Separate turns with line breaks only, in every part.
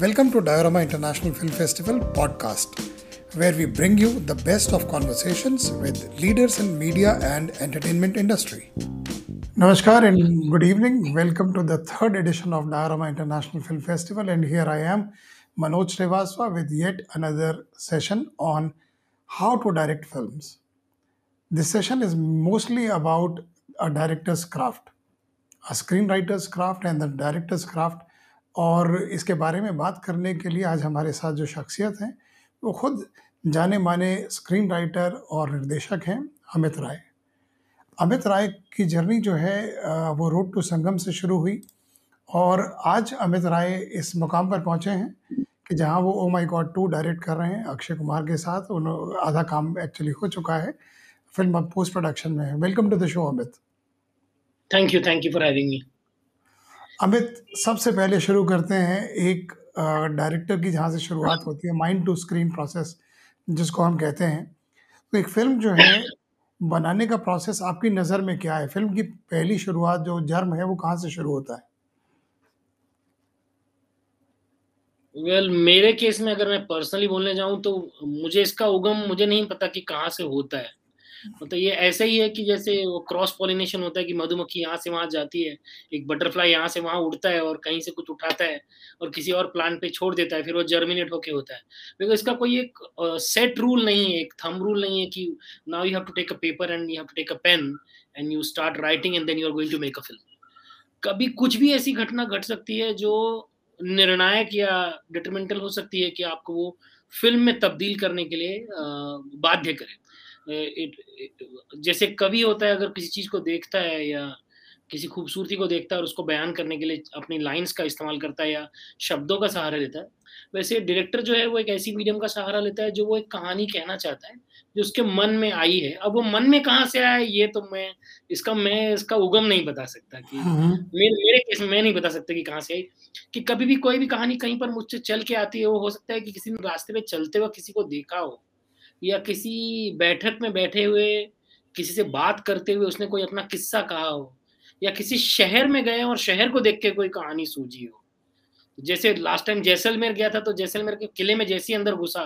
Welcome to Diorama International Film Festival podcast, where we bring you the best of conversations with leaders in media and entertainment industry. Namaskar and good evening. Welcome to the third edition of Diorama International Film Festival, and here I am, Manoj Srivastava, with yet another session on how to direct films. This session is mostly about a director's craft, a screenwriter's craft, and the director's craft. और इसके बारे में बात करने के लिए आज हमारे साथ जो शख्सियत हैं, वो खुद जाने माने स्क्रीन राइटर और निर्देशक हैं, अमित राय। अमित राय की जर्नी जो है वो रोड टू संगम से शुरू हुई और आज अमित राय इस मुकाम पर पहुँचे हैं कि जहाँ वो oh my God two direct कर रहे हैं, अक्षय कुमार के साथ। उन, आधा काम एक्चुअली हो चुका है। फ़िल्म अब पोस्ट प्रोडक्शन में है। Welcome to the show Amit
thank you thank you for having me
Amit सबसे पहले शुरू करते हैं एक डायरेक्टर की जहाँ से शुरुआत होती है माइंड टू स्क्रीन प्रोसेस जिसको हम कहते हैं। तो एक फ़िल्म जो है बनाने का प्रोसेस आपकी नज़र में क्या है? फ़िल्म की पहली शुरुआत जो जर्म है वो कहाँ से शुरू होता है?
वेल well, मेरे केस में अगर मैं पर्सनली बोलने जाऊँ तो मुझे इसका उगम मुझे नहीं पता कि कहाँ से होता है। मतलब ये ऐसा ही है कि जैसे वो क्रॉस पॉलिनेशन होता है कि मधुमक्खी यहाँ से वहाँ जाती है, एक बटरफ्लाई यहाँ से वहाँ उड़ता है और कहीं से कुछ उठाता है और किसी और प्लांट पे छोड़ देता है, फिर वो जर्मिनेट होके होता है। बिकॉज़ इसका कोई एक सेट रूल नहीं है, एक थम रूल नहीं है कि now you have to take a paper and you have to take a pen and you start writing and then you are going to make a film कभी कुछ भी ऐसी घटना घट सकती है जो निर्णायक या डिटरमेंटल हो सकती है कि आपको वो फ़िल्म में तब्दील करने के लिए बाध्य करे। इट, जैसे कवि होता है अगर किसी चीज़ को देखता है या किसी खूबसूरती को देखता है और उसको बयान करने के लिए अपनी लाइंस का इस्तेमाल करता है या शब्दों का सहारा लेता है वैसे डायरेक्टर जो है वो एक ऐसी मीडियम का सहारा लेता है जो वो एक कहानी कहना चाहता है जो उसके मन में आई है। अब वो मन में कहाँ से आया ये तो मैं इसका मैं इसका उगम नहीं बता सकता कि मेरे मेरे केस में मैं नहीं बता सकता कि कहाँ से आई। कि कभी भी कोई भी कहानी कहीं पर मुझसे चल के आती है वो हो सकता है कि किसी ने रास्ते पे चलते हुए किसी को देखा हो या किसी बैठक में बैठे हुए, किसी से बात करते हुए उसने कोई अपना किस्सा कहा हो? या किसी शहर में गए और शहर को देख के कोई कहानी सूझी हो? जैसे लास्ट टाइम जैसलमेर गया था तो जैसलमेर के किले में जैसे ही अंदर घुसा।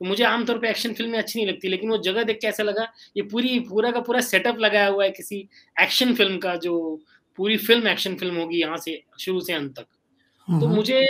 तो मुझे आमतौर पे एक्शन फ़िल्में अच्छी नहीं लगती, लेकिन वो जगह देख के ऐसा लगा, ये पूरी, पूरा का पूरा सेटअप लगाया हुआ है किसी एक्शन फ़िल्म का, जो पूरी फ़िल्म एक्शन फ़िल्म होगी यहाँ से, शुरू से अंत तक। तो मुझे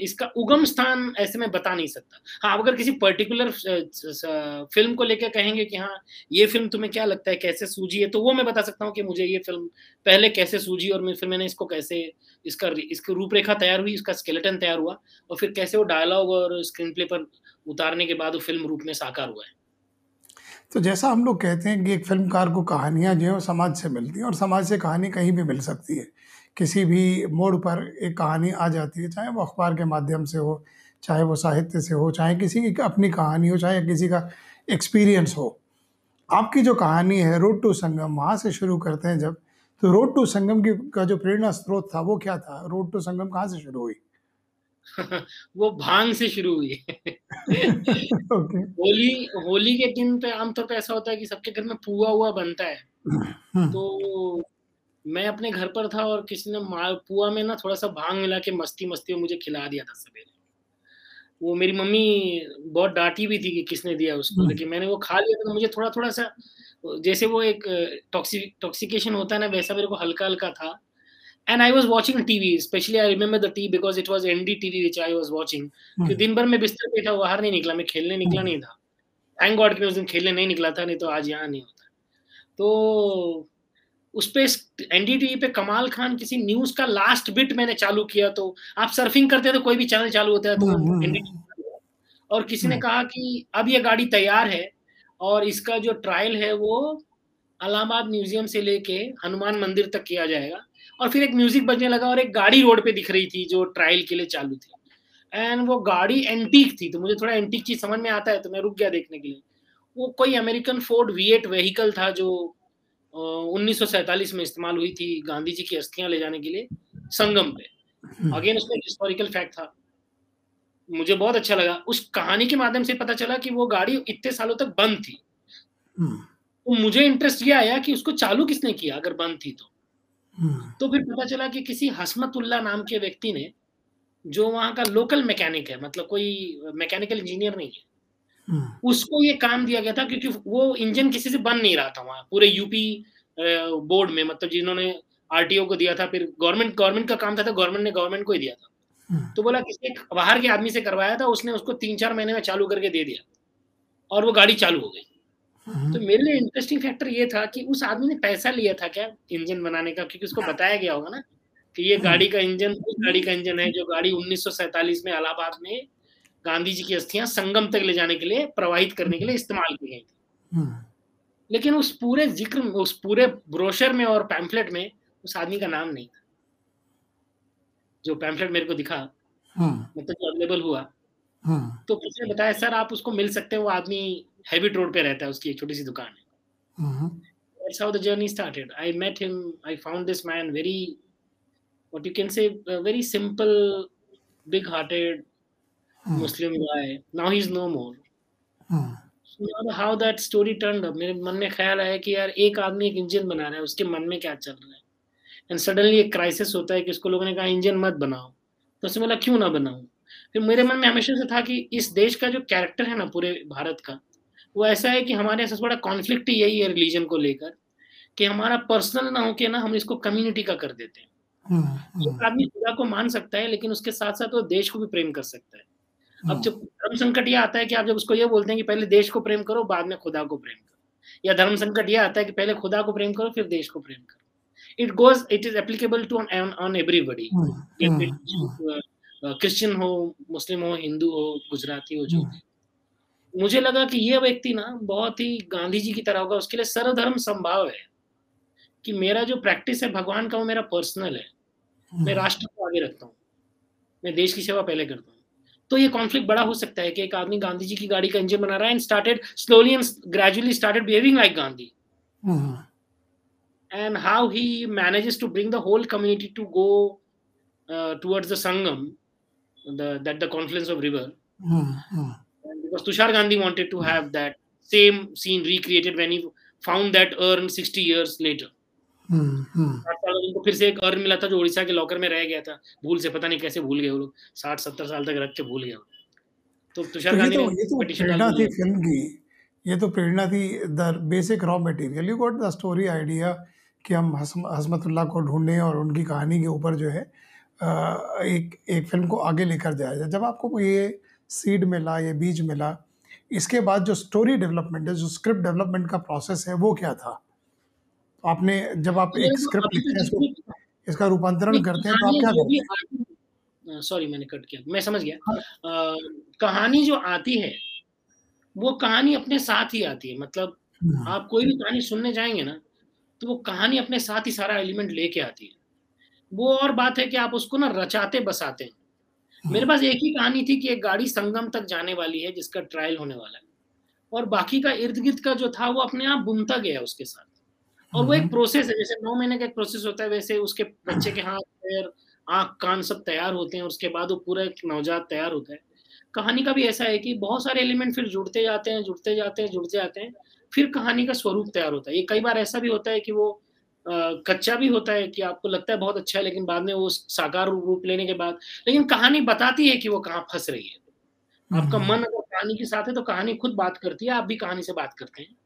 इसका उगम स्थान ऐसे में बता नहीं सकता। हाँ अगर किसी पर्टिकुलर फ़िल्म को लेकर कहेंगे कि हाँ ये फ़िल्म तुम्हें क्या लगता है कैसे सूझी है तो वो मैं बता सकता हूँ कि मुझे ये फ़िल्म पहले कैसे सूझी और फिर मैंने इसको कैसे इसका इसकी रूपरेखा तैयार हुई इसका स्केलेटन तैयार हुआ और फिर कैसे वो डायलॉग और स्क्रीन प्ले पर उतारने के बाद वो फ़िल्म रूप में साकार हुआ है।
तो जैसा हम लोग कहते हैं कि एक फिल्मकार को कहानियाँ जो है समाज से मिलती हैं और समाज से कहानी कहीं भी मिल सकती है। किसी भी मोड़ पर एक कहानी आ जाती है चाहे वो अखबार के माध्यम से हो चाहे वो साहित्य से हो चाहे किसी की अपनी कहानी हो चाहे किसी का एक्सपीरियंस हो। आपकी जो कहानी है रोड टू संगम वहाँ से शुरू करते हैं जब। तो रोड टू संगम की का जो प्रेरणा स्रोत था वो क्या था? रोड टू संगम कहाँ से शुरू हुई?
वो भाँग से शुरू हुई। Okay. होली होली के दिन पे आमतौर पे ऐसा होता है कि सबके घर में पुआ हुआ बनता है। तो मैं अपने घर पर था और किसी ने पुआ में ना थोड़ा सा भाँग मिला के मस्ती मस्ती में मुझे खिला दिया था सवेरे। वो मेरी मम्मी बहुत डांटी भी थी कि किसने दिया उसको लेकिन मैंने वो खा लिया तो मुझे थोड़ा थोड़ा सा जैसे वो एक टॉक्सी टॉक्सिकेशन होता है ना वैसा मेरे को हल्का हल्का था। And I was watching TV. Especially, I remember the TV because it was NDTV which I was watching. कि दिन भर में बिस्तर पे था बाहर नहीं निकला मैं खेलने निकला नहीं था। थैंक गॉड कि मैं उस दिन खेलने नहीं निकला था नहीं तो आज यहाँ नहीं होता। तो उस पे एनडीटीवी पे कमाल खान किसी न्यूज़ का लास्ट बिट मैंने चालू किया तो आप सर्फिंग करते तो कोई भी चैनल चालू होता है तो एनडीटीवी और किसी ने कहा कि अब ये गाड़ी तैयार है और इसका जो ट्रायल है वो अलाहाबाद म्यूज़ियम से लेके हनुमान मंदिर तक किया जाएगा। और फिर एक म्यूज़िक बजने लगा और एक गाड़ी रोड पे दिख रही थी जो ट्रायल के लिए चालू थी। एंड वो गाड़ी एंटीक थी तो मुझे थोड़ा एंटीक चीज़ समझ में आता है तो मैं रुक गया देखने के लिए। वो कोई American Ford V eight vehicle था जो उन्नीस में इस्तेमाल हुई थी गांधी जी की अस्थियाँ ले जाने के लिए संगम पे। अगेन उसमें हिस्टोरिकल फैक्ट था। मुझे बहुत अच्छा लगा। उस कहानी के माध्यम से पता चला कि वो गाड़ी इतने सालों तक बंद थी। तो मुझे इंटरेस्ट ये आया कि उसको चालू किसने किया अगर बंद थी तो। तो फिर पता चला कि किसी हसमतुल्ला नाम के व्यक्ति ने जो वहाँ का लोकल मैकेनिक है मतलब कोई मैकेनिकल इंजीनियर नहीं है।
हुँ।
उसको ये काम दिया गया था क्योंकि वो इंजन किसी से बन नहीं रहा था वहाँ, पूरे यूपी बोर्ड में मतलब जिन्होंने आरटीओ को दिया था फिर गवर्नमेंट गवर्नमेंट का काम था तो गवर्नमेंट ने गवर्नमेंट को ही दिया था। तो बोला किसी बाहर के आदमी से करवाया था, उसने उसको 3-4 महीने में चालू करके दे दिया और वो गाड़ी चालू हो गई। तो मेरे लिए इंटरेस्टिंग फैक्टर ये था कि उस आदमी ने पैसा लिया था क्या इंजन बनाने का? क्योंकि उसको बताया गया होगा ना कि ये गाड़ी का इंजन उस गाड़ी का इंजन है जो गाड़ी 1947 में इलाहाबाद में गांधी जी की अस्थियाँ संगम तक ले जाने के लिए, प्रवाहित करने के लिए इस्तेमाल की गई थी। लेकिन उस पूरे ज़िक्र में उस पूरे ब्रोशर में और पैम्फलेट में उस आदमी का नाम नहीं था। जो पैम्फलेट मेरे को दिखा, मतलब जो अवेलेबल हुआ, तो किसी ने बताया सर आप उसको मिल सकते हैं, वो आदमी हैबिट रोड पे रहता है, उसकी एक छोटी-सी दुकान है। That's how the journey started. I met him, I found this man very, what you can say, very simple, big-hearted
hmm.
Muslim guy. Now he's no more.
Hmm.
So how that story turned up, मेरे मन में ख़्याल आया कि यार एक आदमी एक इंजन बना रहा है, उसके मन में क्या चल रहा है? एंड सडनली एक क्राइसिस होता है कि उसको लोगों ने कहा इंजन मत बनाओ। तो उसने बोला क्यों ना बनाऊँ? फिर मेरे मन में हमेशा से था कि इस देश का जो कैरेक्टर है ना पूरे भारत का, वो ऐसा है कि हमारे सबसे बड़ा कॉन्फ्लिक्ट यही है रिलीजन को लेकर, कि हमारा पर्सनल ना होके ना हम इसको कम्युनिटी का कर देते हैं।
हुँ,
एक
हुँ।
आदमी खुदा को मान सकता है लेकिन उसके साथ-साथ वो देश को भी प्रेम कर सकता है। अब जब धर्म संकट ये आता है कि आप जब उसको ये बोलते हैं कि पहले देश को प्रेम करो, बाद में खुदा को प्रेम करो। या धर्म संकट ये आता है कि पहले खुदा को प्रेम करो, फिर देश को प्रेम करो। It goes it is applicable to on everybody.
Hmm, hmm, hmm.
Christian हो, मुस्लिम हो, हिंदू हो, गुजराती हो, जो भी। मुझे लगा कि यह व्यक्ति ना बहुत ही गांधी जी की तरह होगा, उसके लिए सर्वधर्म संभाव है, कि मेरा जो प्रैक्टिस है भगवान का वो मेरा पर्सनल है। मैं राष्ट्र को आगे रखता हूँ। मैं देश की सेवा पहले करता हूँ। तो ये कॉन्फ्लिक्ट बड़ा हो सकता है कि एक आदमी गांधी जी की गाड़ी का इंजन बना रहा है and started slowly and gradually started behaving like Gandhi
hmm.
and how he manages to bring the whole community to go uh, towards the Sangam, the that the confluence of river.
Hmm, hmm.
Because Tushar Gandhi wanted to have that same scene recreated when he found that urn 60 years later.
Hmm, hmm.
60 साल उनको फिर से एक earn मिला था जो उड़ीसा के locker में रह गया था। भूल से पता नहीं कैसे भूल गए वो लोग 60-70 साल तक रख के भूल गए तो तुषार
तो ये
गांधी
तो ये तो प्रेरणा थी फ़िल्म की। ये तो प्रेरणा थी the basic raw material. You got the story idea कि हम हसम हस्मतुल्लाह को ढूँढें और उनकी कहानी के ऊपर जो है एक एक फ़िल्म को आगे लेकर जाया जाए। जब आपको ये सीड मिला, ये बीज मिला, इसके बाद जो स्टोरी डेवलपमेंट है, जो स्क्रिप्ट डेवलपमेंट का प्रोसेस है, वो क्या था? आपने जब आप एक स्क्रिप्ट लिखते
तो
हैं, इसको इसका रूपांतरण करते हैं, तो आप क्या करते हैं?
सॉरी मैंने कट किया। मैं समझ गया।
हाँ।
अ, कहानी जो आती है, वो कहानी अपने साथ ही आती है। मतलब
हुँ।
आप कोई भी कहानी सुनने जाएँगे ना, तो वो कहानी अपने साथ ही सारा एलिमेंट लेके आती है। वो और बात है कि आप उसको ना रचाते-बसाते हैं। मेरे पास एक ही कहानी थी कि एक गाड़ी संगम तक जाने वाली है, जिसका ट्रायल होने वाला है। और बाकी का इर्द-गिर्द का जो था, वो अपने आप बुनता गया उसके साथ। और वो एक प्रोसेस है, जैसे नौ महीने का एक प्रोसेस होता है, वैसे उसके बच्चे के हाथ, पैर, आँख, कान सब तैयार होते हैं, उसके बाद वो पूरा एक नवजात तैयार होता है। कहानी का भी ऐसा है कि बहुत सारे एलिमेंट फिर जुड़ते जाते हैं, जुड़ते जाते हैं, जुड़ते जाते हैं, फिर कहानी का स्वरूप तैयार होता है। ये कई बार ऐसा भी होता है कि वो अ, कच्चा भी होता है कि आपको लगता है बहुत अच्छा है, लेकिन बाद में वो साकार रूप लेने के बाद लेकिन कहानी बताती है कि वो कहाँ फंस रही है। आपका मन अगर कहानी के साथ है, तो कहानी खुद बात करती है, आप भी कहानी से बात करते हैं।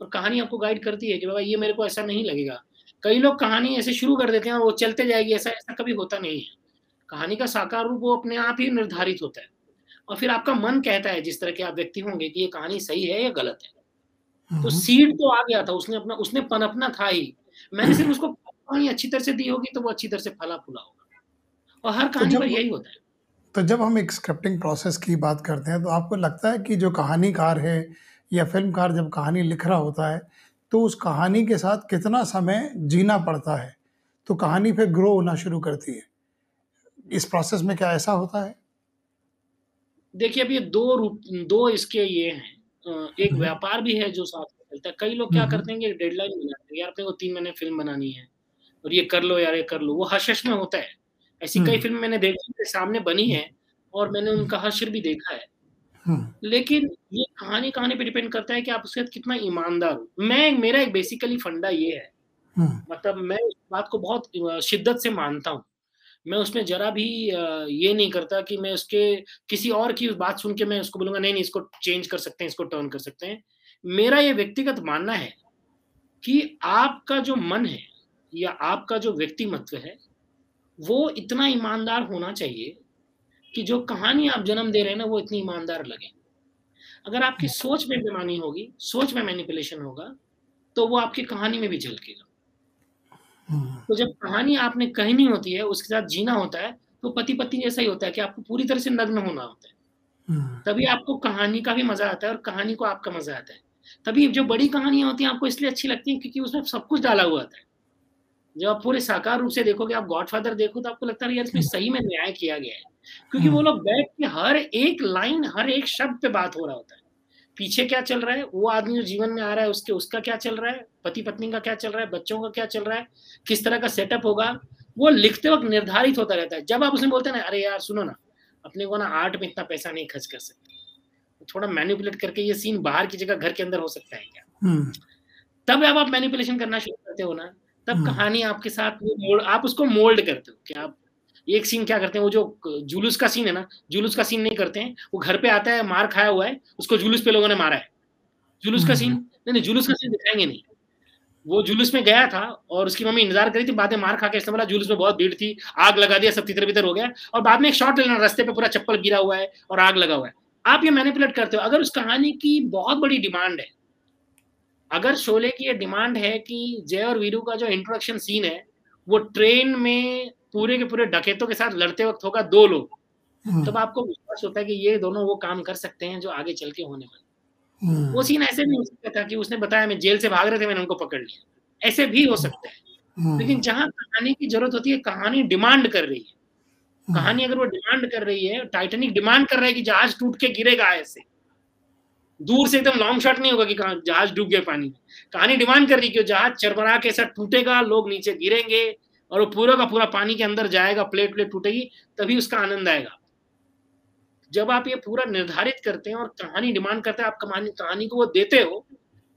और कहानी आपको गाइड करती है कि बाबा ये मेरे को ऐसा नहीं लगेगा। कई लोग कहानी ऐसे शुरू कर देते हैं और वो चलते जाएगी, ऐसा ऐसा कभी होता नहीं है। कहानी का साकार रूप वो अपने आप ही निर्धारित होता है। और फिर आपका मन कहता है जिस तरह के आप व्यक्ति होंगे कि ये कहानी सही है या गलत है। तो
हुँ।
सीड तो आ गया था, उसने अपना उसने पनपना था ही। मैंने सिर्फ़ उसको कहानी अच्छी तरह से दी होगी, तो वो अच्छी तरह से फला-फूला होगा। और हर
तो
कहानी पर यही होता है।
तो जब हम एक स्क्रिप्टिंग प्रोसेस की बात करते हैं, तो आपको लगता है कि जो कहानीकार है या फ़िल्मकार जब कहानी लिख रहा होता है, तो उस कहानी के साथ कितना समय जीना पड़ता है? तो कहानी फिर ग्रो होना शुरू करती है। इस प्रोसेस में क्या ऐसा होता है?
देखिए, अब ये 2 रूप दो इसके ये हैं। एक
हुँ, हुँ।
व्यापार भी है जो साथ में चलता है। कई लोग क्या करते हैं कि डेडलाइन बनाते हैं, यार अपने को 3 महीने फ़िल्म बनानी है और ये कर लो यार, ये कर लो। वो हश-हश में होता है। ऐसी कई फ़िल्म मैंने देखी मेरे सामने बनी
है
और मैंने उनका हश्र भी देखा है।
हुँ।
लेकिन ये कहानी-कहानी पे डिपेंड करता है कि आप उसके साथ कितना ईमानदार हो। मैं मेरा एक बेसिकली फंडा ये है,
हुँ।
मतलब मैं इस बात को बहुत शिद्दत से मानता हूँ। मैं उसमें जरा भी ये नहीं करता कि मैं उसके किसी और की बात सुन के मैं उसको बोलूँगा नहीं नहीं इसको चेंज कर सकते हैं इसको टर्न कर सकते हैं मेरा ये व्यक्तिगत मानना है कि आपका जो मन है या आपका जो व्यक्तिमत्व है वो इतना ईमानदार होना चाहिए कि जो कहानी आप जन्म दे रहे हैं ना, वो इतनी ईमानदार लगे। अगर आपकी सोच में बेमानी होगी, सोच में मैनिपुलेशन होगा तो वो आपकी कहानी में भी झलकेगा। तो जब कहानी आपने कहनी होती है, उसके साथ जीना होता है तो पति पत्नी जैसा ही होता है कि आपको पूरी तरह से नग्न होना होता है। तभी आपको कहानी का भी मज़ा आता है और कहानी को आपका मज़ा आता है। तभी जो बड़ी कहानियाँ होती हैं, आपको इसलिए अच्छी लगती हैं क्योंकि उसमें सब कुछ डाला हुआ आता है। जब आप पूरे साकार रूप से देखोगे, आप गॉडफादर देखो तो आपको लगता है यार, इसमें सही में न्याय किया गया है। क्योंकि वो हम्म। लोग बैठ के हर एक लाइन हर एक शब्द पे बात हो रहा होता है। पीछे क्या चल रहा है? वो आदमी जो जीवन में आ रहा है उसके उसका क्या चल रहा है? पति पत्नी का क्या चल रहा है? बच्चों का क्या चल रहा है? किस तरह का सेटअप होगा? वो लिखते वक्त निर्धारित होता रहता है। जब आप उसमें बोलते हैं ना अरे यार सुनो ना अपने को ना आर्ट में इतना पैसा नहीं खर्च कर सकते। थोड़ा मैनिपुलेट करके ये सीन बाहर की जगह घर के अंदर हो सकता है क्या? हम्म। तब अब आप मैनिपुलेशन करना शुरू करते हो ना तब हम्म। कहानी आपके साथ वो आप उसको मोल्ड करते हो कि आप एक सीन क्या करते हैं वो जो जुलूस का सीन है ना जुलूस का सीन नहीं करते हैं वो घर पे आता है मार खाया हुआ है उसको जुलूस पे लोगों ने मारा है। जुलूस का सीन हम्म। नहीं नहीं जुलूस का सीन दिखाएँगे नहीं। वो जुलूस में गया था और उसकी मम्मी इंतज़ार करी थी बाद में मार खा के बोला जुलूस में बहुत भीड़ थी आग लगा दिया सब तितर बितर हो गया और बाद में एक शॉट लेना रास्ते पे पूरा चप्पल गिरा हुआ है और आग लगा हुआ है। आप ये मैनिपुलेट करते हो अगर उस कहानी की बहुत बड़ी डिमांड है अगर शोले की ये डिमांड है कि जय और वीरू का जो इंट्रोडक्शन सीन है वो ट्रेन में पूरे के पूरे डकेतों के साथ लड़ते वक्त होगा दो लोग। हम्म। तब आपको विश्वास होता है कि ये दोनों वो काम कर सकते हैं जो आगे चल के होने वाले हम्म। वो सीन ऐसे भी हो सकता था कि उसने बताया मैं जेल से भाग रहे थे मैंने उनको पकड़ लिया। ऐसे भी हो सकता है। हम्म। लेकिन जहाँ कहानी की ज़रूरत होती है कहानी डिमांड कर रही है। कहानी अगर वो डिमांड कर रही है टाइटेनिक डिमांड कर रहा है कि जहाज़ टूट के गिरेगा ऐसे। दूर से एकदम लॉन्ग शॉट नहीं होगा कि जहाज़ डूब गया पानी में। कहानी डिमांड कर रही है कि जहाज़ चरमरा के साथ टूटेगा लोग नीचे गिरेंगे और वो पूरा का पूरा पानी के अंदर जाएगा प्लेट प्लेट टूटेगी तभी उसका आनंद आएगा। जब आप ये पूरा निर्धारित करते हैं और कहानी डिमांड करते हैं आप कहानी कहानी को वो देते हो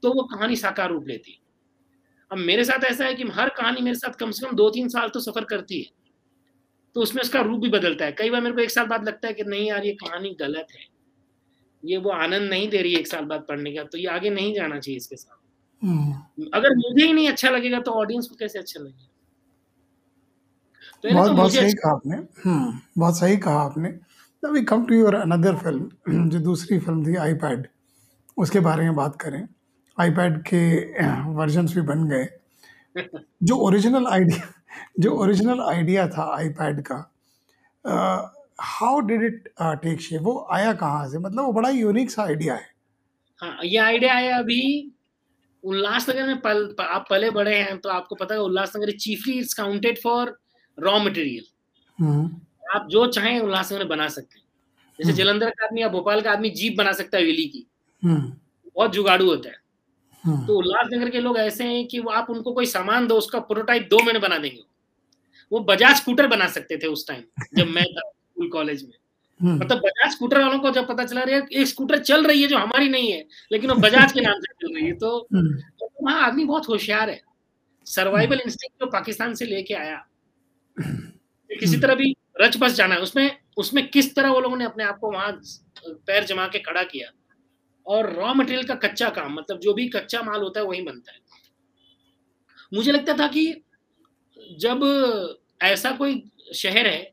तो वो कहानी साकार रूप लेती है। अब मेरे साथ ऐसा है कि हर कहानी मेरे साथ कम से कम दो तीन साल तो सफ़र करती है। तो उसमें उसका रूप भी बदलता है। कई बार मेरे को एक साल बाद लगता है कि नहीं यार ये कहानी गलत है। ये वो आनंद नहीं दे रही है एक साल बाद पढ़ने का तो ये आगे नहीं जाना चाहिए इसके साथ। हम्म। अगर मुझे ही नहीं अच्छा लगेगा तो ऑडियंस को कैसे अच्छा लगेगा?
तो बहुत तो बहुत सही कहा आपने। हम्म बहुत सही कहा आपने। We come to your another film जो दूसरी फ़िल्म थी आईपैड उसके बारे में बात करें। आईपैड के वर्जन्स भी बन गए। जो ओरिजिनल आइडिया जो ओरिजिनल आइडिया था आईपैड का how did it take shape वो आया कहाँ से? मतलब वो बड़ा यूनिक सा आइडिया है।
हाँ ये आइडिया आया अभी उल्लासनगर में पल, आप पले बड़े हैं तो आपको पता है Ulhasnagar chiefly it's counted for raw material आप जो चाहें उल्लासनगर में बना सकते हैं। जैसे हम्म। जलंधर का आदमी या भोपाल का आदमी जीप बना सकता है वेली की। हम्म। बहुत जुगाड़ू होता है। हम्म। तो उल्लासनगर के लोग ऐसे हैं कि वो आप उनको कोई सामान दो उसका प्रोटोटाइप दो महीने बना देंगे। वो बजाज स्कूटर बना सकते थे उस टाइम जब मैं था स्कूल कॉलेज में। मतलब बजाज स्कूटर वालों को जब पता चला रहा है एक स्कूटर चल रही है जो हमारी नहीं है लेकिन वो बजाज के नाम से चल रही है। तो वहाँ आदमी बहुत होशियार है। सर्वाइवल इंस्टिंक्ट जो पाकिस्तान से लेके आया किसी तरह भी रच बस जाना है। उसमें उसमें किस तरह वो लोगों ने अपने आप को वहाँ पैर जमा के खड़ा किया? और रॉ मटेरियल का कच्चा काम मतलब जो भी कच्चा माल होता है वही बनता है। मुझे लगता था कि जब ऐसा कोई शहर है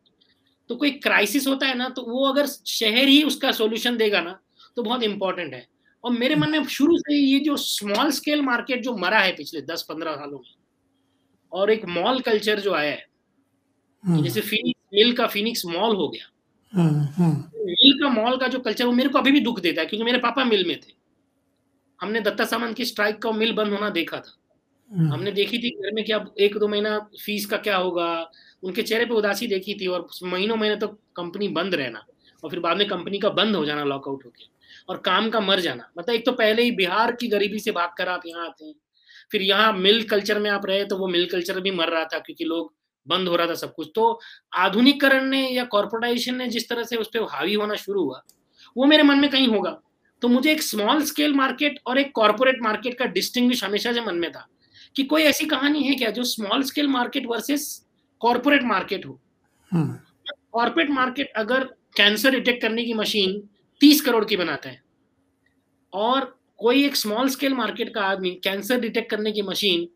तो कोई क्राइसिस होता है ना तो वो अगर शहर ही उसका सोल्यूशन देगा ना तो बहुत इंपॉर्टेंट है। और मेरे मन में शुरू से ये जो स्मॉल स्केल मार्केट जो मरा है पिछले दस पंद्रह सालों में और एक मॉल कल्चर जो आया है हम्म। जैसे फिनिक्स मिल का फिनिक्स मॉल हो गया। हम्म, हम्म। मिल का मॉल का जो कल्चर वो मेरे को अभी भी दुख देता है क्योंकि मेरे पापा मिल में थे। हमने दत्ता सामान की स्ट्राइक का मिल बंद होना देखा था। हमने देखी थी घर में क्या एक दो महीना फ़ीस का क्या होगा। उनके चेहरे पे उदासी देखी थी और महीनों महीने तक तो कंपनी बंद रहना और फिर बाद में कंपनी का बंद हो जाना लॉकआउट होके। और काम का मर जाना। मतलब एक तो पहले ही बिहार की गरीबी से भाग कर आप यहाँ आते हैं। फिर यहाँ मिल कल्चर में आप रहे तो वो मिल कल्चर भी मर रहा था क्योंकि लोग बंद हो रहा था सब कुछ। तो आधुनिकरण ने या कॉर्पोरेटाइजेशन ने जिस तरह से उस पर हावी होना शुरू हुआ वो मेरे मन में कहीं होगा। तो मुझे एक स्मॉल स्केल मार्केट और एक कॉर्पोरेट मार्केट का डिस्टिंग हमेशा से मन में था कि कोई ऐसी कहानी है क्या जो small scale market versus corporate market हो? कॉर्पोरेट मार्केट अगर कैंसर डिटेक्ट करने की मशीन तीस करोड़ की बनाता है और कोई एक स्मॉल स्केल मार्केट का आदमी कैंसर डिटेक्ट करने की मशीन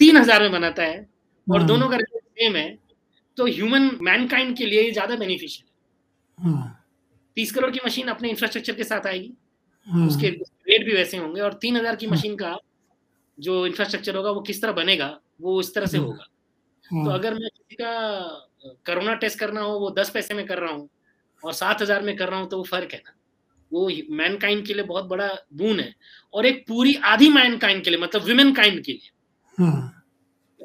तीन हज़ार में बनाता है और हम्म। दोनों का सेम है तो ह्यूमन मैनकाइंड के लिए ज़्यादा बेनिफिशियल है। तीस करोड़ की मशीन अपने इंफ्रास्ट्रक्चर के साथ आएगी। हम्म। उसके रेट भी वैसे होंगे और तीन हज़ार की मशीन हम्म। का जो इंफ्रास्ट्रक्चर होगा वो किस तरह बनेगा वो इस तरह से होगा। तो अगर मैं किसी का कोरोना टेस्ट करना हो वो दस पैसे में कर रहा हूँ और सात हज़ार में कर रहा हूँ तो वो फ़र्क है ना। वो मैन काइंड के लिए बहुत बड़ा बून है। और एक पूरी आधी मैन काइंड के लिए मतलब विमेन काइंड के लिए।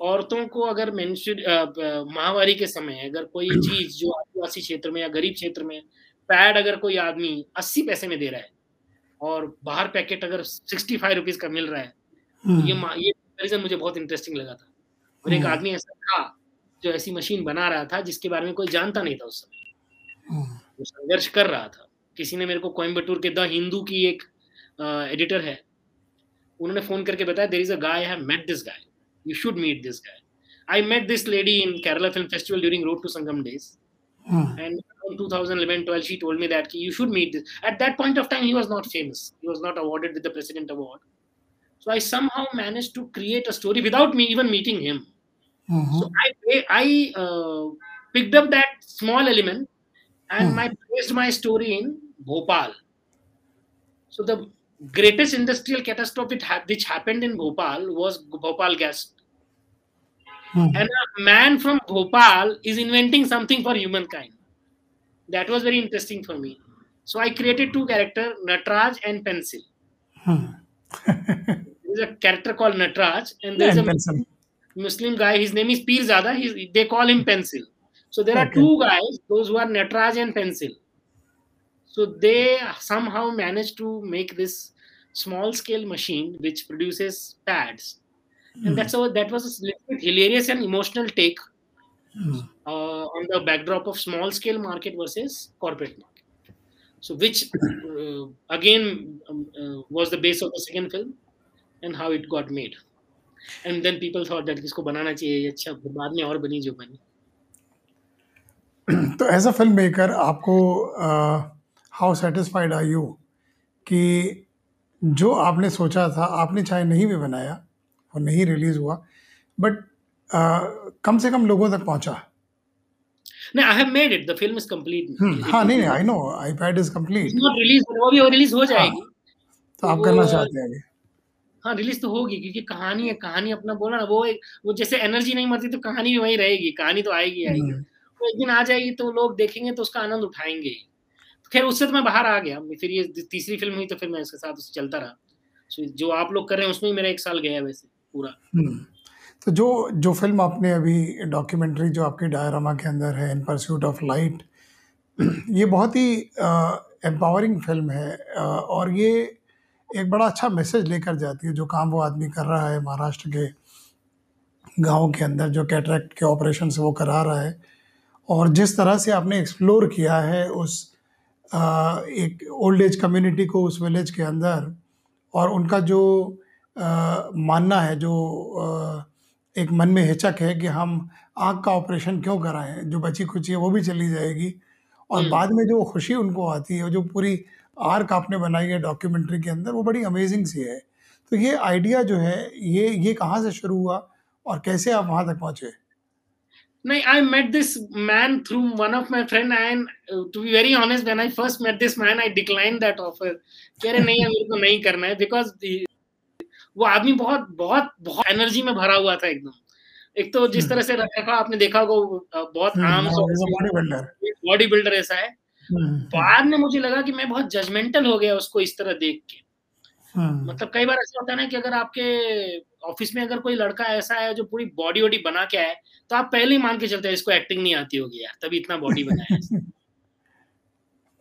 औरतों को अगर महामारी के समय अगर कोई चीज़ जो आदिवासी क्षेत्र में या गरीब क्षेत्र में पैड अगर कोई आदमी अस्सी पैसे में दे रहा है और बाहर पैकेट अगर सिक्सटी फाइव रुपीज़ का मिल रहा है तो ये हम्म। ये रीजन मुझे बहुत इंटरेस्टिंग लगा था। और एक हम्म। आदमी ऐसा था जो ऐसी मशीन बना रहा था जिसके बारे में कोई जानता नहीं था उस समय। वो संघर्ष कर रहा था। किसी ने मेरे को कोयम्बटूर के द हिंदू की एक एडिटर है उन्होंने फ़ोन करके बताया there is a guy have met this guy You should meet this guy. I met this lady in Kerala Film Festival during Road to Sangam days. Hmm. And in 2011 12, she told me that you should meet this. At that point of time, he was not famous. He was not awarded with the President Award. So I somehow managed to create a story without me even meeting him. Mm-hmm. So I, I uh, picked up that small element and. Hmm. I placed my story in Bhopal. So the greatest industrial catastrophe which happened in Bhopal was Bhopal gas Hmm. And a man from Bhopal is inventing something for humankind. That was very interesting for me. So I created two characters, Natraj and Pencil. Hmm. there's a character called Natraj, and there's yeah, a pencil. Muslim guy. His name is Pirzada. He's, they call him Pencil. So there okay. are two guys, those who are Natraj and Pencil. So they somehow managed to make this small scale machine which produces pads. Mm. And that's how that was a hilarious and emotional take mm. uh, on the backdrop of small scale market versus corporate market. So, which uh, again um, uh, was the base of the second film and how it got made. And then people thought that इसको बनाना चाहिए अच्छा बाद में और बनी जो बनी
तो एज अ फ़िल्म मेकर आपको हाउ सेटिस्फाइड आर यू कि जो आपने सोचा था आपने चाहे नहीं भी बनाया और नहीं रिलीज़ हुआ बट कम से कम लोगों तक पहुँचा।
नहीं I have made it the film is complete
हाँ नहीं नहीं I know iPad is complete
not release वो भी रिलीज़ हो हाँ, जाएगी।
तो आप करना चाहते हैं आगे
हाँ रिलीज़ तो होगी क्योंकि कहानी है कहानी अपना बोला ना वो एक वो जैसे एनर्जी नहीं मरती तो कहानी भी वही रहेगी कहानी तो आएगी आएगी। तो एक दिन आ जाएगी तो लोग देखेंगे तो उसका आनंद उठाएँगे तो खैर उससे तो मैं बाहर आ गया फिर ये तीसरी फ़िल्म हुई तो फिर मैं इसके साथ चलता रहा। जो आप लोग कर रहे हैं उसमें मेरा एक साल गया वैसे। पूरा हम्म।
तो जो जो फ़िल्म आपने अभी डॉक्यूमेंट्री जो आपके डायरामा के अंदर है इन परस्यूट ऑफ़ लाइट ये बहुत ही एम्पावरिंग फ़िल्म है आ, और ये एक बड़ा अच्छा मैसेज लेकर जाती है जो काम वो आदमी कर रहा है महाराष्ट्र के गाँव के अंदर जो कैटरेक्ट के ऑपरेशन से वो करा रहा है और जिस तरह से आपने एक्सप्लोर किया है उस आ, एक ओल्ड एज कम्युनिटी को उस विलेज के अंदर और उनका जो मानना है जो एक मन में हिचक है कि हम आँख का ऑपरेशन क्यों कराएँ जो बची खुची है वो भी चली जाएगी और हम्म। बाद में जो खुशी उनको आती है जो पूरी आर्क आपने बनाई है डॉक्यूमेंट्री के अंदर वो बड़ी अमेजिंग सी है तो ये आइडिया जो है ये ये कहाँ से शुरू हुआ और कैसे आप वहाँ तक पहुँचे
नहीं I met this man through one of my friend and uh, to be very honest, when I first met this man, I declined that offer. कह रहे नहीं मेरे को नहीं करना है बिकॉज़ वो आदमी बहुत बहुत बहुत एनर्जी में भरा हुआ था एकदम। एक तो जिस तरह से रखा आपने देखा होगा बहुत आम बॉडी बिल्डर बॉडी बिल्डर ऐसा है। बाद में मुझे लगा कि मैं बहुत जजमेंटल हो गया उसको इस तरह देख के। मतलब कई बार ऐसा होता है ना कि अगर आपके ऑफ़िस में अगर कोई लड़का ऐसा है जो पूरी बॉडी वॉडी बना के आए तो आप पहले ही मान के चलते हैं इसको एक्टिंग नहीं आती होगी यार तभी इतना बॉडी बनाया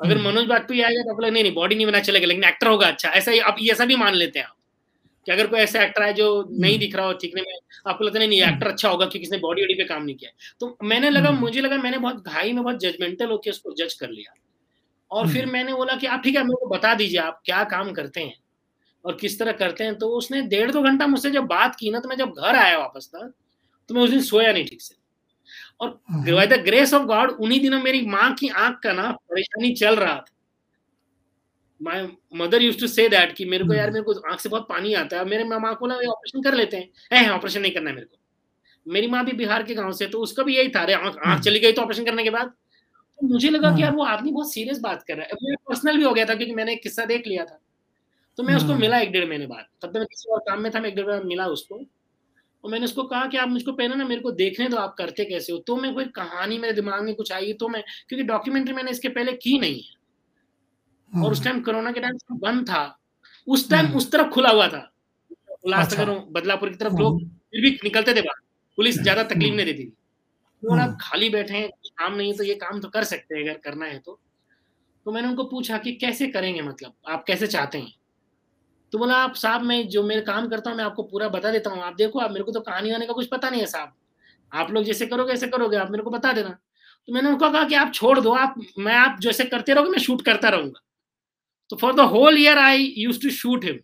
अगर हम्म। मनोज बाजपेयी आएगा तो आप नहीं नहीं बॉडी नहीं बना चलेगा लेकिन एक्टर होगा अच्छा ऐसा ही आप ऐसा भी मान लेते हैं आप। कि अगर कोई ऐसा एक्टर है जो नहीं हम्म। दिख रहा हो दिखने में आपको लगता है नहीं एक्टर हम्म। अच्छा होगा क्योंकि इसने बॉडी वॉडी पे काम नहीं किया। तो मैंने लगा मुझे लगा मैंने बहुत घाई में बहुत जजमेंटल होकर उसको जज कर लिया। और फिर मैंने बोला कि आप ठीक है मेरे को बता दीजिए आप क्या काम करते हैं और किस तरह करते हैं। तो उसने डेढ़ दो घंटा मुझसे जब बात की ना तो मैं जब घर आया वापस था तो मैं उस दिन सोया नहीं ठीक से। और
हम्म,
by the grace of God उन्हीं दिनों मेरी माँ की आँख का ना परेशानी चल रहा था। My mother use to say that कि मेरे को यार
हम्म,
मेरे को आँख से बहुत पानी आता है मेरे माँ को बोला ऑपरेशन कर लेते हैं। है ऑपरेशन नहीं करना है मेरे को। मेरी माँ भी बिहार के गाँव से तो उसका भी यही था अरे आँख आँख
हम्म,
चली गई तो ऑपरेशन करने के बाद? तो मुझे लगा कि यार
हम्म,
वो आदमी बहुत सीरियस बात कर रहा है। मेरा पर्सनल भी हो गया था क्योंकि मैंने एक किस्सा देख लिया था। तो मैं उसको मिला एक डेढ़ महीने बाद। तब तक मैं किसी और काम में था मैं एक डेढ़ महीने मिला उसको। और मैंने उसको कहा कि आप मुझको पहले ना मेरे को देखने दो आप करते कैसे हो? तो मैं कोई कहानी मेरे दिमाग में कुछ आई तो मैं क्योंकि डॉक्यूमेंट्री मैंने इसके पहले की नहीं है। और उस
हम्म,
टाइम कोरोना के टाइम बंद था। उस टाइम
हम्म,
उस तरफ़ खुला हुआ था।
अच्छा।
बदलापुर की तरफ़
हम्म,
लोग फिर भी निकलते थे बाहर। पुलिस ज़्यादा तकलीफ़
हम्म,
नहीं देती थी। तो बोला
हम्म,
खाली बैठे हैं काम नहीं है तो ये काम तो कर सकते हैं अगर करना है तो। तो मैंने उनको पूछा कि कैसे करेंगे मतलब? आप कैसे चाहते हैं? तो बोला आप साहब मैं जो मेरे काम करता हूँ मैं आपको पूरा बता देता हूँ। आप देखो आप मेरे को तो कहानी वाने का कुछ पता नहीं है साहब। आप लोग जैसे करोगे ऐसे करोगे। आप मेरे को बता देना। तो मैंने उनको कहा कि आप छोड़ दो आप मैं आप जैसे करते रहोगे मैं शूट करता रहूँगा। तो for the whole year I use to shoot him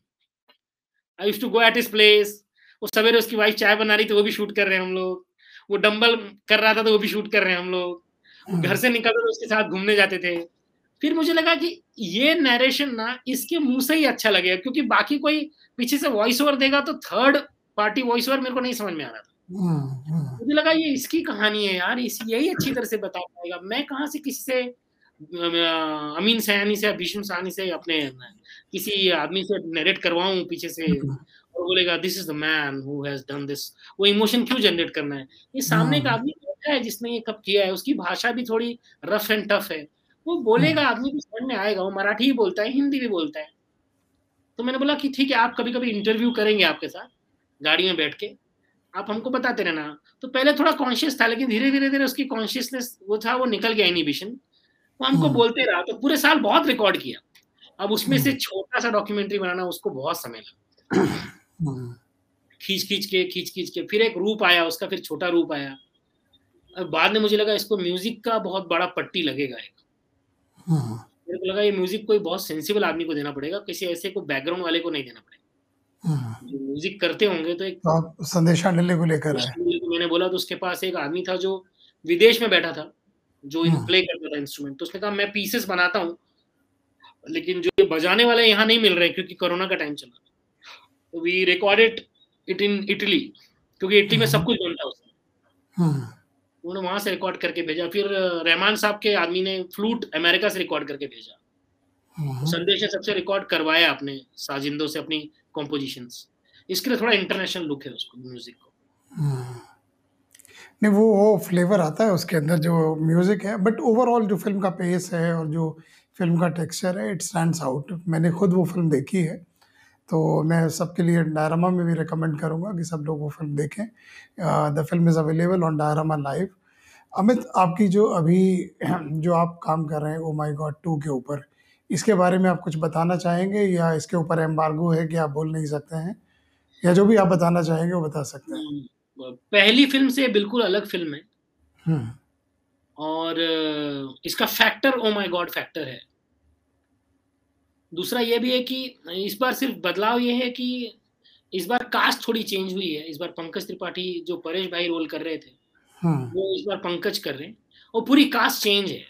I use to go at his place वो सवेरे उसकी वाइफ चाय बना रही थी वो भी शूट कर रहे हैं हम लोग. वो डंबल कर रहा था तो वो भी शूट कर रहे हैं हम लोग. घर
हम्म,
से निकलते तो उसके साथ घूमने जाते थे. फिर मुझे लगा कि ये नरेशन ना इसके मुँह से ही अच्छा लगेगा क्योंकि बाकी कोई पीछे से वॉइस ओवर देगा तो थर्ड पार्टी वॉइस ओवर मेरे को नहीं समझ में आ रहा था.
हम्म, हम्म,
मुझे लगा ये इसकी कहानी है यार इस यही अच्छी तरह से बता पाएगा. मैं कहाँ से किसी से अ, अमीन सयानी से भीष्म सहानी से अपने किसी आदमी से नरेट करवाऊं पीछे से और बोलेगा this is the man who has done this वो इमोशन क्यों जनरेट करना है? ये सामने का
हम्म,
आदमी बैठा है जिसने ये कब किया है? उसकी भाषा भी थोड़ी रफ एंड टफ है। वो बोलेगा आदमी को समझ में आएगा वो मराठी भी बोलता है हिंदी भी बोलता है। तो मैंने बोला कि ठीक है आप कभी कभी इंटरव्यू करेंगे आपके साथ गाड़ी में बैठ के। आप हमको बताते रहना। तो पहले थोड़ा कॉन्शियस था लेकिन धीरे धीरे धीरे उसकी कॉन्शियसनेस वो था वो निकल गया इनिबिशन वो हमको
हम्म,
बोलते रहा तो पूरे साल बहुत रिकॉर्ड किया। अब उसमें से
हम्म,
छोटा सा डॉक्यूमेंट्री बनाना उसको बहुत समय लगा।
हम्म,
खींच खींच के खींच खींच के फिर एक रूप आया उसका फिर छोटा रूप आया। अब बाद में मुझे लगा इसको म्यूज़िक का बहुत बड़ा पट्टी लगेगा एक। मेरे को लगा ये म्यूज़िक कोई बहुत सेंसिबल आदमी को देना पड़ेगा किसी ऐसे को बैकग्राउंड वाले को नहीं देना पड़ेगा। जो म्यूज़िक करते होंगे तो एक
तो संदेशा को लेकर
मैंने बोला तो उसके पास एक आदमी था जो विदेश में बैठा था। जो इन प्ले करता था इंस्ट्रूमेंट तो उसने कहा मैं पीसेस बनाता हूँ लेकिन जो ये बजाने वाले यहाँ नहीं मिल रहे क्योंकि कोरोना का टाइम चला। तो we recorded it in Italy क्योंकि इटली में सब कुछ बनता है।
हम्म,
उन्होंने वहाँ से रिकॉर्ड करके भेजा। फिर रहमान साहब के आदमी ने फ्लूट अमेरिका से रिकॉर्ड करके भेजा। संदेश ने सबसे रिकॉर्ड करवाया अपने साजिंदों से अपनी कॉम्पोजिशंस इसके लिए थोड़ा इंटरनेशनल लुक है उसको म्यूज़िक को।
नहीं वो वो फ्लेवर आता है उसके अंदर जो म्यूज़िक है बट ओवरऑल जो फ़िल्म का पेस है और जो फ़िल्म का टेक्सचर है इट स्टैंड्स आउट मैंने खुद वो फ़िल्म देखी है तो मैं सबके लिए डायरामा में भी रिकमेंड करूँगा कि सब लोग वो फ़िल्म देखें। The film is available on Diorama live Amit आपकी जो अभी जो आप काम कर रहे हैं ओ माई गॉड टू के ऊपर इसके बारे में आप कुछ बताना चाहेंगे या इसके ऊपर एम्बार्गो है कि आप बोल नहीं सकते हैं? या जो भी आप बताना चाहेंगे वो बता सकते हैं।
हम्म, पहली फ़िल्म से बिल्कुल अलग फ़िल्म है।
हम्म,
और इसका factor oh my God factor है। दूसरा ये भी है कि इस बार सिर्फ़ बदलाव ये है कि इस बार कास्ट थोड़ी चेंज हुई है। इस बार पंकज त्रिपाठी जो परेश भाई रोल कर रहे थे
हम्म,
वो इस बार पंकज कर रहे हैं। और पूरी कास्ट चेंज है।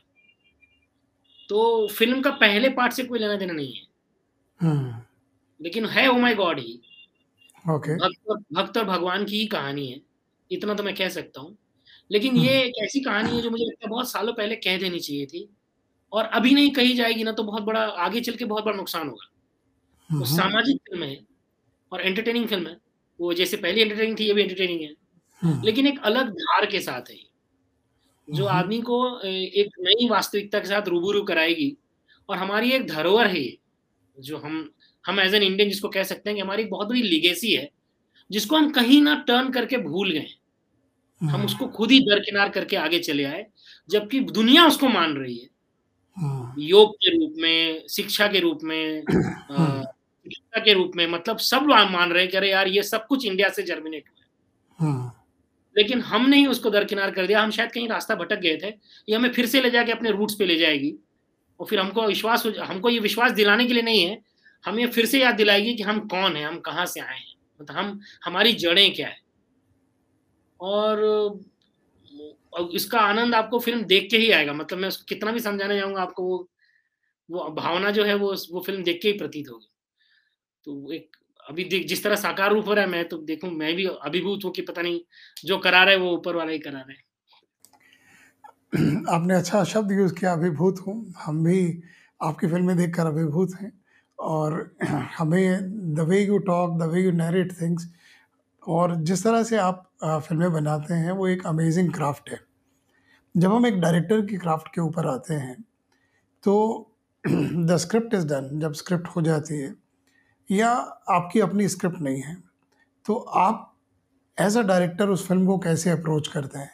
तो फ़िल्म का पहले पार्ट से कोई लेना देना नहीं है।
हम्म,
लेकिन है ओ माय गॉड ही।
ओके
भक्त और भक्त और भगवान की ही कहानी है। इतना तो मैं कह सकता हूँ। लेकिन ये
हम्म,
एक ऐसी कहानी है जो मुझे लगता है बहुत सालों पहले कह देनी चाहिए थी। और अभी नहीं कही जाएगी ना तो बहुत बड़ा आगे चल के बहुत बड़ा नुकसान होगा। तो
हम्म,
सामाजिक फ़िल्म है और एंटरटेनिंग फ़िल्म है। वो जैसे पहली एंटरटेनिंग थी ये भी एंटरटेनिंग है।
हम्म,
लेकिन एक अलग धार के साथ है जो आदमी को एक नई वास्तविकता के साथ रूबरू कराएगी और हमारी एक धरोहर है ये। जो हम हम एज एन इंडियन जिसको कह सकते हैं कि हमारी बहुत बड़ी लिगेसी है जिसको हम कहीं ना टर्न करके भूल गए हम
हम्म,
उसको खुद ही दरकिनार करके आगे चले आए जबकि दुनिया उसको मान रही है।
हम्म,
योग के रूप में शिक्षा के रूप में
हम्म,
के रूप में मतलब सब लोग मान रहे हैं कि अरे यार ये सब कुछ इंडिया से जर्मिनेट हुआ है।
हम्म,
लेकिन हमने ही उसको दरकिनार कर दिया। हम शायद कहीं रास्ता भटक गए थे। ये हमें फिर से ले जाके अपने रूट्स पे ले जाएगी। और फिर हमको विश्वास, हमको ये विश्वास दिलाने के लिए नहीं है हमें फिर से याद दिलाएगी कि हम कौन है, हम कहाँ से आए हैं मतलब हम, हमारी जड़ें क्या है और और इसका आनंद आपको फ़िल्म देख के ही आएगा मतलब मैं उसको कितना भी समझाने जाऊँगा, आपको वो वो भावना जो है वो वो फ़िल्म देख के ही प्रतीत होगी। तो एक, अभी देख, जिस तरह साकार रूप हो रहा है, मैं तो देखूँ, मैं भी अभिभूत हूँ कि पता नहीं, जो करा रहा है वो ऊपर वाला ही करा रहा है।
आपने अच्छा शब्द यूज़ किया अभिभूत हूँ। हम भी आपकी फ़िल्में देखकर अभिभूत हैं और हमें the way you talk, the way you narrate things और जिस तरह से आप फ़िल्में बनाते हैं वो एक अमेज़िंग क्राफ़्ट है। जब हम एक डायरेक्टर की क्राफ़्ट के ऊपर आते हैं, तो द स्क्रिप्ट इज़ डन जब स्क्रिप्ट हो जाती है या आपकी अपनी स्क्रिप्ट नहीं है, तो आप एज़ अ डायरेक्टर उस फ़िल्म को कैसे अप्रोच करते हैं?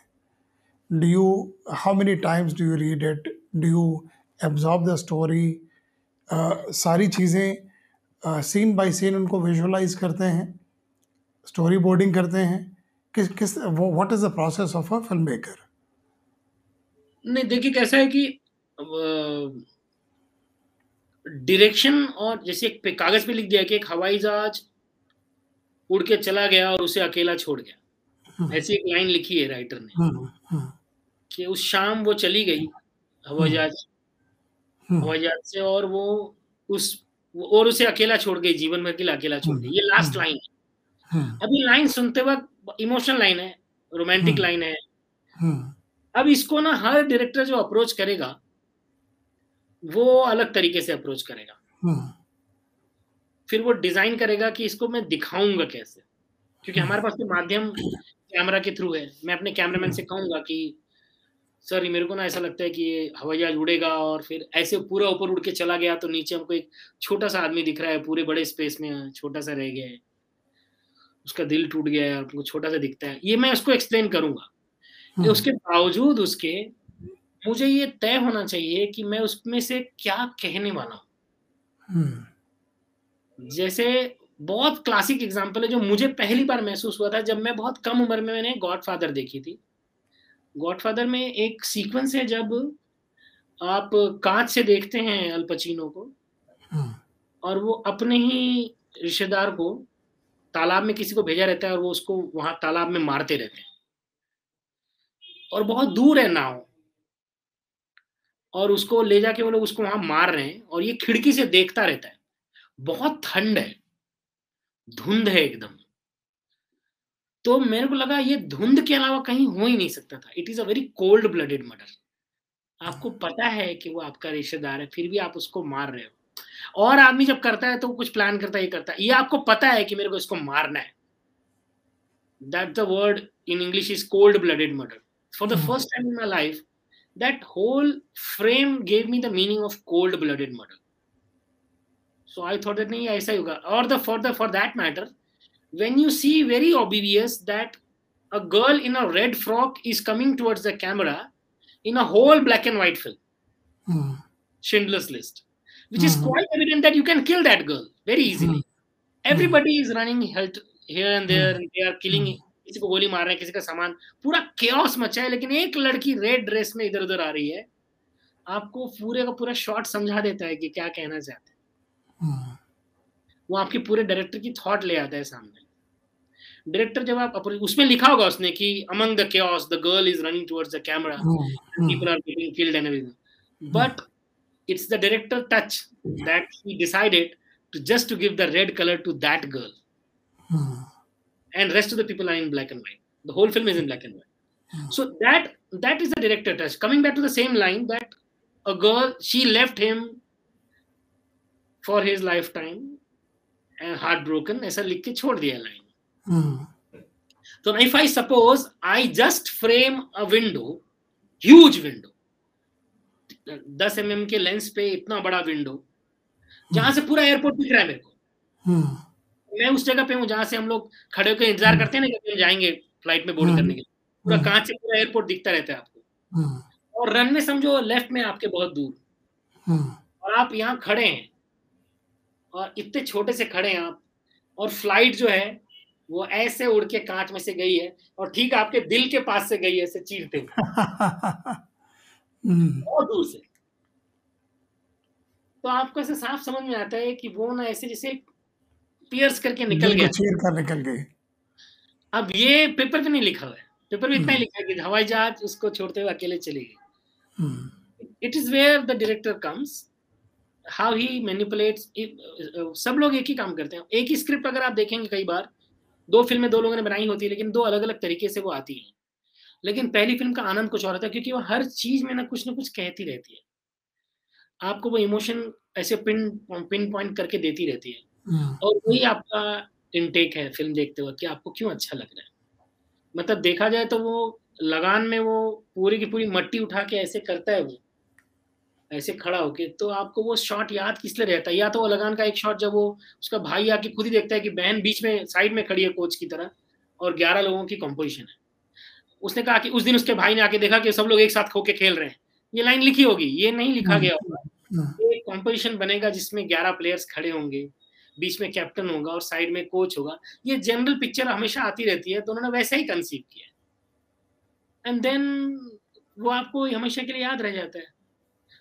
Do you how many times do you read it? Do you absorb the story? सारी चीज़ें सीन बाय सीन उनको विजुअलाइज़ करते हैं? स्टोरी बोर्डिंग करते हैं? किस किस what is the process of a film maker?
नहीं देखिए कैसा है कि डायरेक्शन और जैसे एक पे कागज़ पे लिख दिया कि एक हवाई जहाज़ उड़ के चला गया और उसे अकेला छोड़ गया। ऐसी एक लाइन लिखी है राइटर ने। कि उस शाम वो चली गई हवाई जहाज़। हवाई जहाज़ से और वो उस और उसे अकेला छोड़ गई, जीवन में अकेला अकेला छोड़ गई। ये लास्ट लाइन है।
हुँ।
अब लाइन सुनते वक़्त इमोशनल लाइन है, रोमांटिक लाइन है। अब इसको ना हर डायरेक्टर जो अप्रोच करेगा वो अलग तरीके से अप्रोच करेगा। फिर वो डिज़ाइन करेगा कि इसको मैं दिखाऊँगा कैसे? क्योंकि हमारे पास तो माध्यम कैमरा के थ्रू है। मैं अपने कैमरामैन से कहूँगा कि सर मेरे को ना ऐसा लगता है कि ये हवाई जहाज़ उड़ेगा और फिर ऐसे पूरा ऊपर उड़ के चला गया तो नीचे हमको एक छोटा-सा आदमी दिख रहा है, पूरे बड़े स्पेस में छोटा-सा रह गया है। उसका दिल टूट गया है, हमको छोटा-सा दिखता है। ये मैं उसको एक्सप्लेन करूँगा
हुँ।
उसके बावजूद उसके मुझे ये तय होना चाहिए कि मैं उसमें से क्या कहने वाला हूँ। जैसे बहुत क्लासिक एग्ज़ाम्पल है जो मुझे पहली बार महसूस हुआ था जब मैं बहुत कम उम्र में मैंने गॉडफ़ादर देखी थी। गॉडफ़ादर में एक सीक्वेंस है जब आप कांच से देखते हैं अल पचिनो को और वो अपने ही रिश्तेदार को तालाब में किसी को भेजा रहता है और वो उसको वहाँ तालाब में मारते रहते हैं। और बहुत दूर है नाव। और उसको ले जाके वो लोग उसको वहाँ मार रहे हैं और ये खिड़की से देखता रहता है। बहुत ठंड है। धुंध है एकदम। तो मेरे को लगा ये धुंध के अलावा कहीं हो ही नहीं सकता था। It is a very cold blooded murder आपको पता है कि वो आपका रिश्तेदार है फिर भी आप उसको मार रहे हो। और आदमी जब करता है तो कुछ प्लान करता ही करता है। ये आपको पता है कि मेरे को इसको मारना है। That the word in English is cold blooded murder for
the
first time in my life that whole frame gave me the meaning of cold blooded murder so I thought that नहीं ऐसा ही होगा। और the for the for that matter when you see very obvious that a girl in a red frock is coming towards the camera in a whole black and white film
hmm.
Schindler's List which is
hmm, hmm.
quite evident that you can kill that girl very easily
hmm. Hmm.
everybody is running here and there
hmm.
and they are killing
hmm.
किसी को गोली मार रहे हैं किसी का सामान पूरा chaos मचा है लेकिन एक लड़की रेड ड्रेस में इधर-उधर आ रही है आपको पूरे का पूरा शॉट समझा देता है कि क्या कहना चाहते हैं
हुँ।
वो आपके पूरे डायरेक्टर की थॉट ले आता है सामने। डायरेक्टर जब आप उसमें लिखा होगा उसने कि among the case the girl
is
running towards
the
camera people are getting killed
and
everything but it's the director touch that he decided to just to give the red colour to that
girl
and rest of the people are in black and white the whole film is in black and white
so
that that is the director touch coming back to the same line that a girl she left him for his life time and heartbroken ऐसा लिख के छोड़ दिया line
hmm.
So if I suppose I just frame a window, huge window, 10 mm के lens पे इतना बड़ा window जहाँ से पूरा एयरपोर्ट दिख रहा है मेरे को
हुँ।
मैं उस जगह पे हूँ जहाँ से हम लोग खड़े होकर इंतज़ार
हुँ।
करते हैं ना कि हम जाएँगे फ़्लाइट में बोर्ड। करने के लिए पूरा। कांच से पूरा एयरपोर्ट दिखता रहता है आपको। और रनवे समझो लेफ़्ट में आपके बहुत दूर। और आप यहाँ खड़े हैं और इतने छोटे से खड़े हैं आप। और फ़्लाइट जो है वो ऐसे उड़ के कांच में से गई है और ठीक आपके दिल के पास से गई है ऐसे चीरते हुए। बहुत दूर से। तो आपको ऐसे साफ़ समझ में आता है कि वो ना ऐसे जैसे पियर्स करके निकल गया।
चीर कर निकल गई।
अब ये पेपर पे नहीं लिखा हुआ है। पेपर में इतना ही
हम्म,
लिखा है कि हवाई जहाज़ उसको छोड़ते हुए अकेले चले गए।
हम्म,
it is where the director comes how he manipulates सब लोग एक ही काम करते हैं। एक ही स्क्रिप्ट अगर आप देखेंगे कई बार दो फ़िल्में दो लोगों ने बनाई होती है लेकिन दो अलग अलग तरीके से वो आती हैं। लेकिन पहली फ़िल्म का आनंद कुछ और होता है क्योंकि वो हर चीज़ में ना कुछ ना कुछ कहती रहती है। आपको वो इमोशन ऐसे पिन पिन पॉइंट करके देती रहती है।
हम्म,
और वही आपका इनटेक है फ़िल्म देखते वक्त कि आपको क्यों अच्छा लग रहा है। मतलब देखा जाए तो वो लगान में वो पूरी की पूरी मट्टी उठा के ऐसे करता है वो। ऐसे खड़ा होके तो आपको वो शॉट याद किस लिए रहता है? या तो वो लगान का एक शॉट जब वो उसका भाई आके खुद ही देखता है कि बहन बीच में साइड में खड़ी है कोच की तरह और ग्यारह लोगों की कंपोजिशन है। उसने कहा कि उस दिन उसके भाई ने आके देखा कि सब लोग एक साथ खोके खेल रहे हैं। ये लाइन लिखी होगी ये नहीं लिखा
हम्म,
गया होगा।
हम्म,
एक कंपोजिशन बनेगा जिसमें ग्यारह प्लेयर्स खड़े होंगे बीच में कैप्टन होगा और साइड में कोच होगा। ये जनरल पिक्चर हमेशा आती रहती है तो उन्होंने वैसा ही कंसीव किया एंड देन वो आपको हमेशा के लिए याद रह जाता है।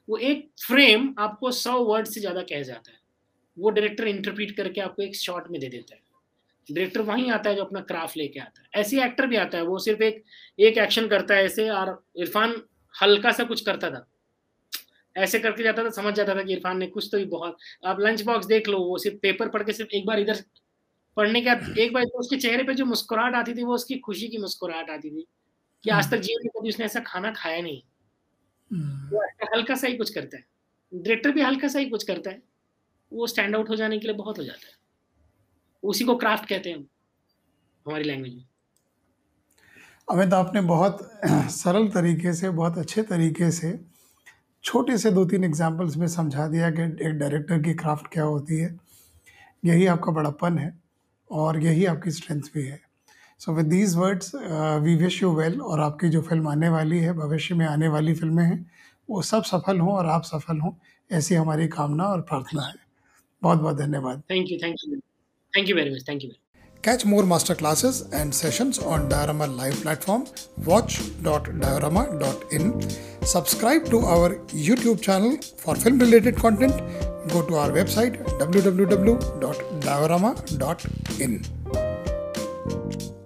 वो एक फ्रेम आपको सौ वर्ड से ज़्यादा कह जाता है। वो डायरेक्टर इंटरप्रीट करके आपको एक शॉट में दे देता है। डायरेक्टर वहीं आता है जो अपना क्राफ्ट लेके आता है। ऐसे एक्टर भी आता है वो सिर्फ़ एक एक एक्शन करता है ऐसे और इरफान हल्का सा कुछ करता था। ऐसे करके जाता था समझ जाता था कि इरफान ने कुछ तो भी बहुत आप लंच बॉक्स देख लो वो सिर्फ़ पेपर पढ़ के सिर्फ़ एक बार इधर पढ़ने के बाद एक बार तो उसके चेहरे पे जो मुस्कुराहट आती थी वो उसकी खुशी की मुस्कुराहट आती थी कि आज तक जीवन में कभी उसने ऐसा खाना खाया नहीं।
हम्म।
वो हल्का सा ही कुछ करता है। डायरेक्टर भी हल्का सा ही कुछ करता है। वो स्टैंड आउट हो जाने के लिए बहुत हो जाता है। उसी को क्राफ्ट कहते हैं हमारी लैंग्वेज में।
अमित आपने बहुत सरल तरीके से बहुत अच्छे तरीके से छोटे से दो तीन एग्जाम्पल्स में समझा दिया कि एक डायरेक्टर की क्राफ्ट क्या होती है। यही आपका बड़ापन है और यही आपकी स्ट्रेंथ भी है। So with these words we wish you well और आपकी जो फ़िल्म आने वाली है भविष्य में आने वाली फ़िल्में हैं वो सब सफल हों और आप सफल हों ऐसी हमारी कामना और प्रार्थना है बहुत बहुत धन्यवाद
thank you thank you thank you very much thank you
Catch more masterclasses and sessions on Diorama Live platform. Watch.diorama.in. Subscribe to our YouTube channel for film related content. Go to our website www.diorama.in.